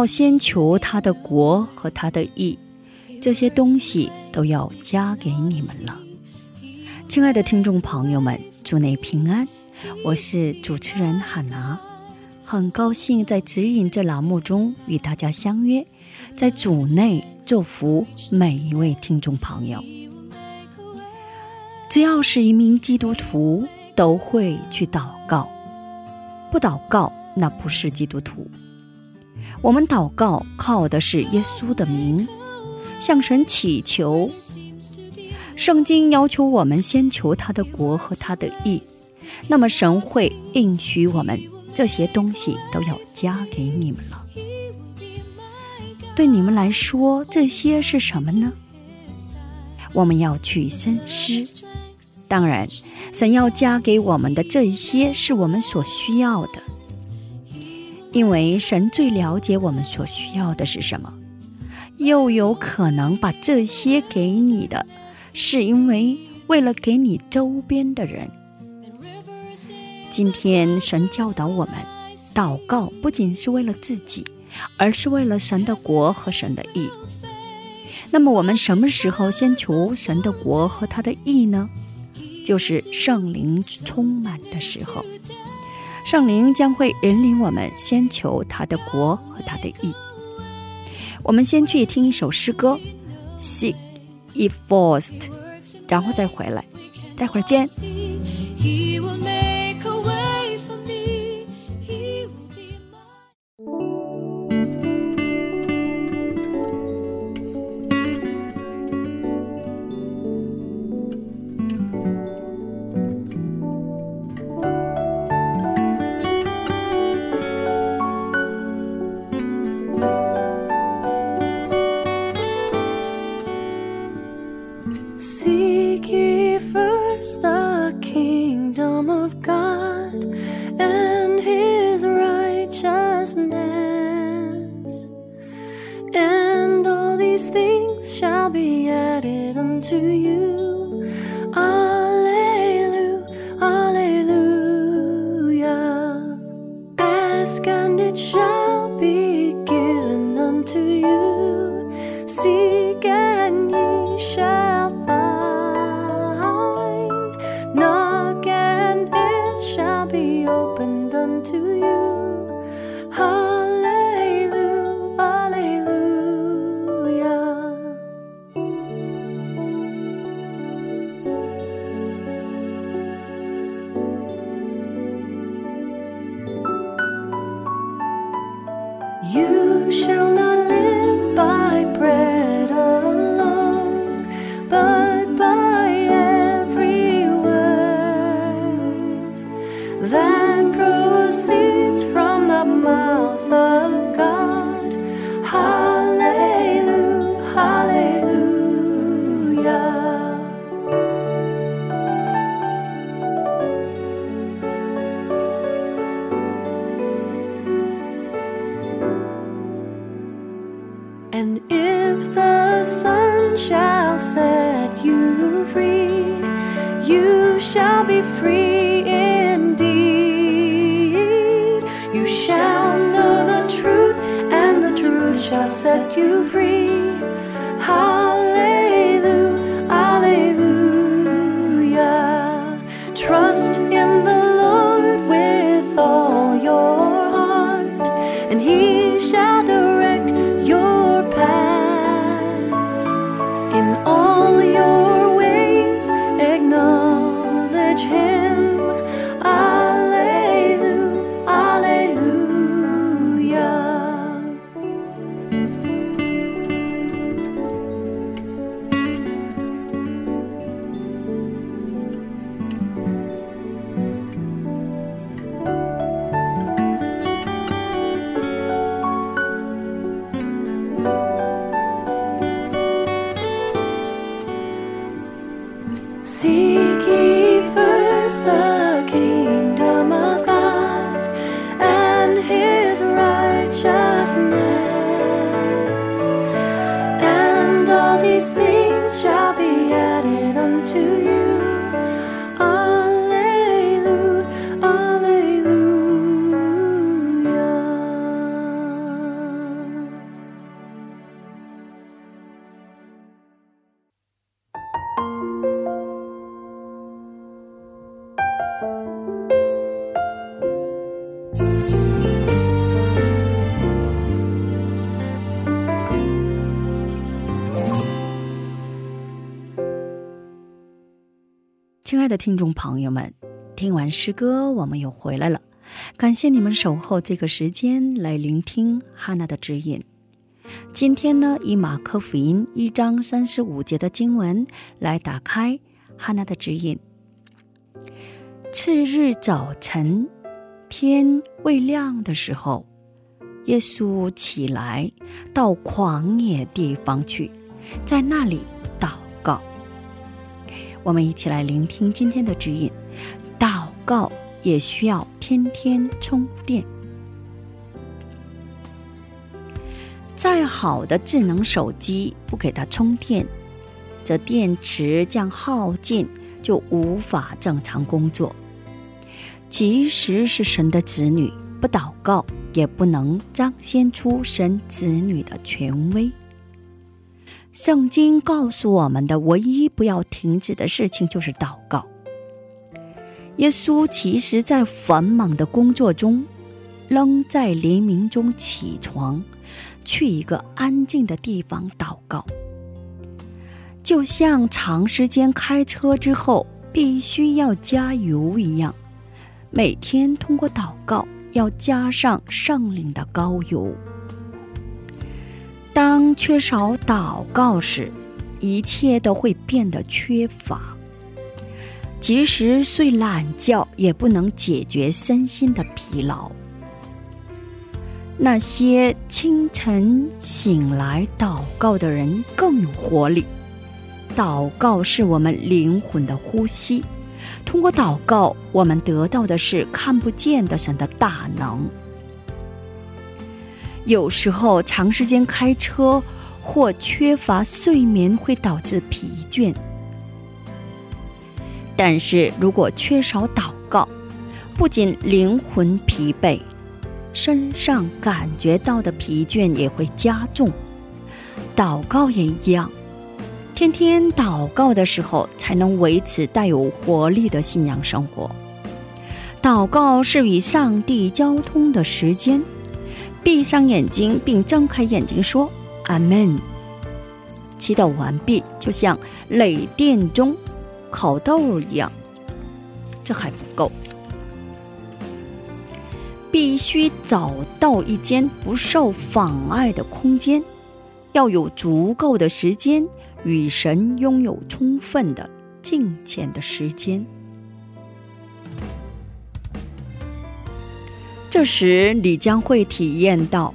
要先求他的国和他的义，这些东西都要加给你们了。亲爱的听众朋友们，祝你平安，我是主持人汉娜，很高兴在指引这栏目中与大家相约，在主内祝福每一位听众朋友。只要是一名基督徒，都会去祷告。不祷告，那不是基督徒。我们祷告靠的是耶稣的名，向神祈求。圣经要求我们先求他的国和他的义，那么神会应许我们这些东西都要加给你们了。对你们来说，这些是什么呢？我们要去深思。当然，神要加给我们的这一些是我们所需要的，因为神最了解我们所需要的是什么。又有可能把这些给你的，是因为为了给你周边的人。今天神教导我们，祷告不仅是为了自己，而是为了神的国和神的义。那么我们什么时候先求神的国和他的义呢？就是圣灵充满的时候，圣灵将会引领我们先求他的国和他的义。我们先去听一首诗歌，Seek ye first，然后再回来，待会儿见。First the kingdom of God and his righteousness, and all these things shall be added unto you. That you free. last night. 亲爱的听众朋友们，听完诗歌，我们又回来了。感谢你们守候这个时间来聆听哈娜的指引。今天呢，以马可福音一章三十五节的经文来打开哈娜的指引。次日早晨，天未亮的时候，耶稣起来到旷野地方去，在那里祷告。我们一起来聆听今天的指引。祷告也需要天天充电。再好的智能手机不给它充电，这电池将耗尽，就无法正常工作。即使是神的子女，不祷告也不能彰显出神子女的权威。圣经告诉我们的唯一不要停止的事情就是祷告。耶稣其实在繁忙的工作中，仍在黎明中起床。去一个安静的地方祷告，就像长时间开车之后必须要加油一样，每天通过祷告要加上圣灵的高油。当缺少祷告时，一切都会变得缺乏，即使睡懒觉也不能解决身心的疲劳。那些清晨醒来祷告的人更有活力。祷告是我们灵魂的呼吸，通过祷告，我们得到的是看不见的神的大能。有时候长时间开车或缺乏睡眠会导致疲倦，但是如果缺少祷告，不仅灵魂疲惫。身上感觉到的疲倦也会加重，祷告也一样。天天祷告的时候，才能维持带有活力的信仰生活。祷告是与上帝交通的时间。闭上眼睛并睁开眼睛说“阿门”。祈祷完毕，就像雷电中烤豆一样，这还不够。必须找到一间不受妨碍的空间，要有足够的时间与神拥有充分的敬虔的时间。这时，你将会体验到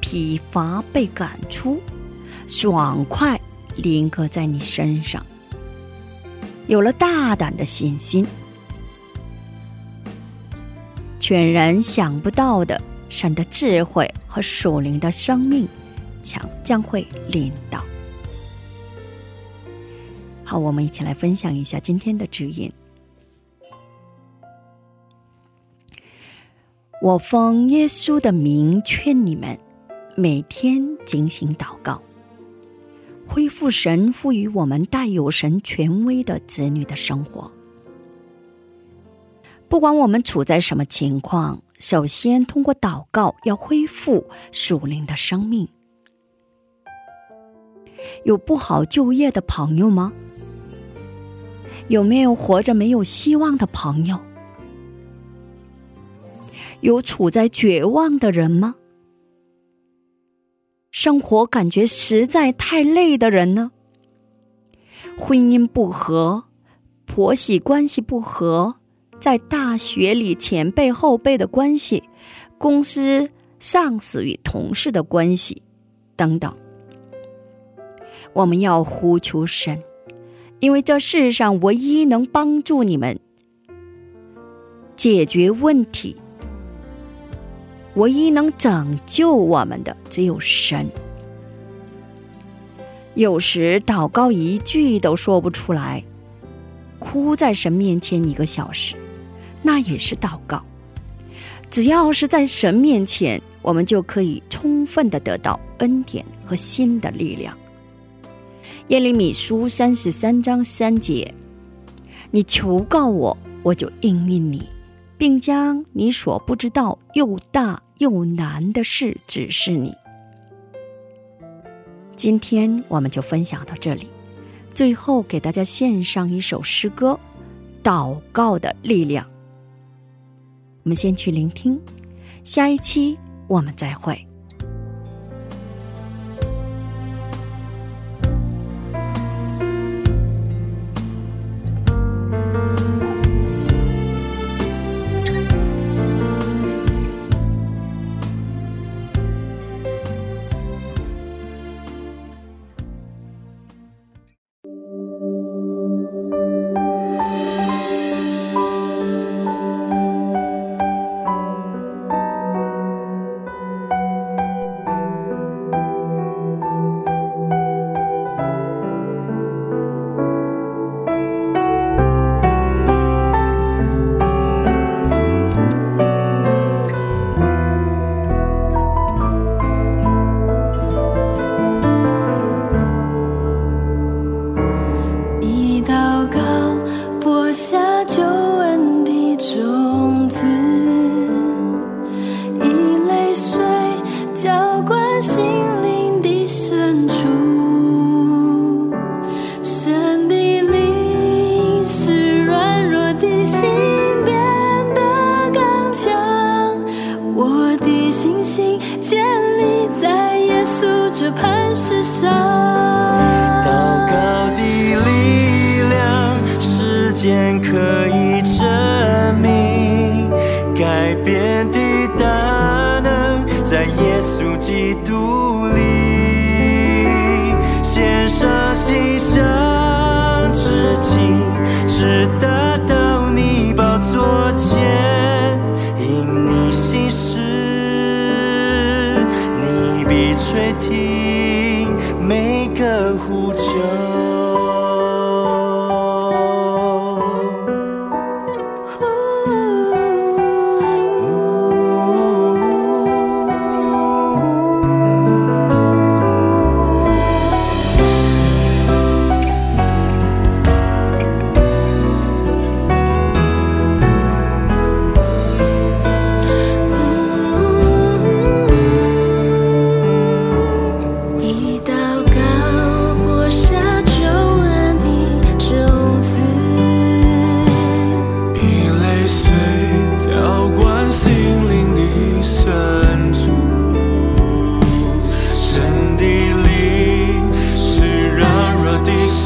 疲乏被赶出，爽快临格在你身上，有了大胆的信心。全然想不到的神的智慧和属灵的生命，将将会领到。好，我们一起来分享一下今天的指引。我奉耶稣的名劝你们，每天进行祷告，恢复神赋予我们带有神权威的子女的生活。不管我们处在什么情况，首先通过祷告要恢复属灵的生命。有不好就业的朋友吗？有没有活着没有希望的朋友？有处在绝望的人吗？生活感觉实在太累的人呢？婚姻不和，婆媳关系不和。在大学里，前辈后辈的关系，公司上司与同事的关系，等等，我们要呼求神，因为这世上唯一能帮助你们解决问题、唯一能拯救我们的，只有神。有时祷告一句都说不出来，哭在神面前一个小时。那也是祷告，只要是在神面前，我们就可以充分的得到恩典和新的力量。耶利米书三十三章三节：“你求告我，我就应允你，并将你所不知道又大又难的事指示你。”今天我们就分享到这里，最后给大家献上一首诗歌。祷告的力量。我们先去聆听，下一期我们再会。see 值得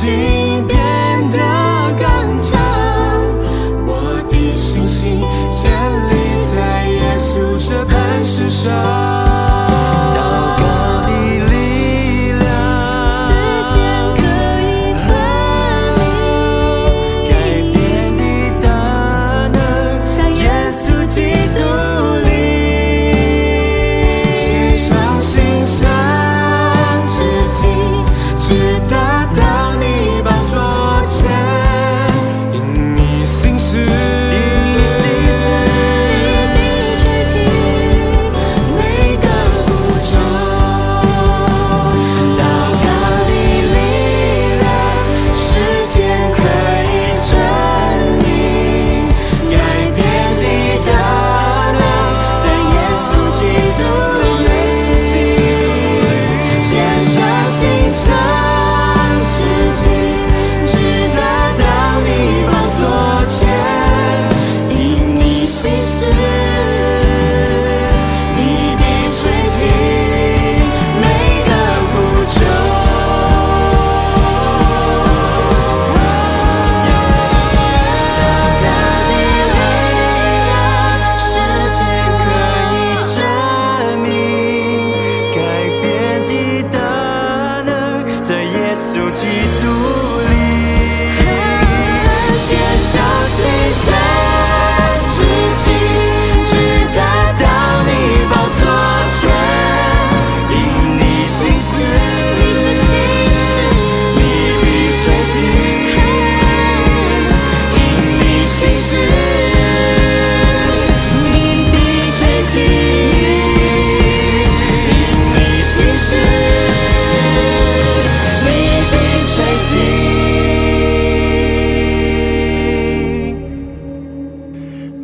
心。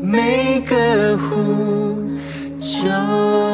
每个呼救。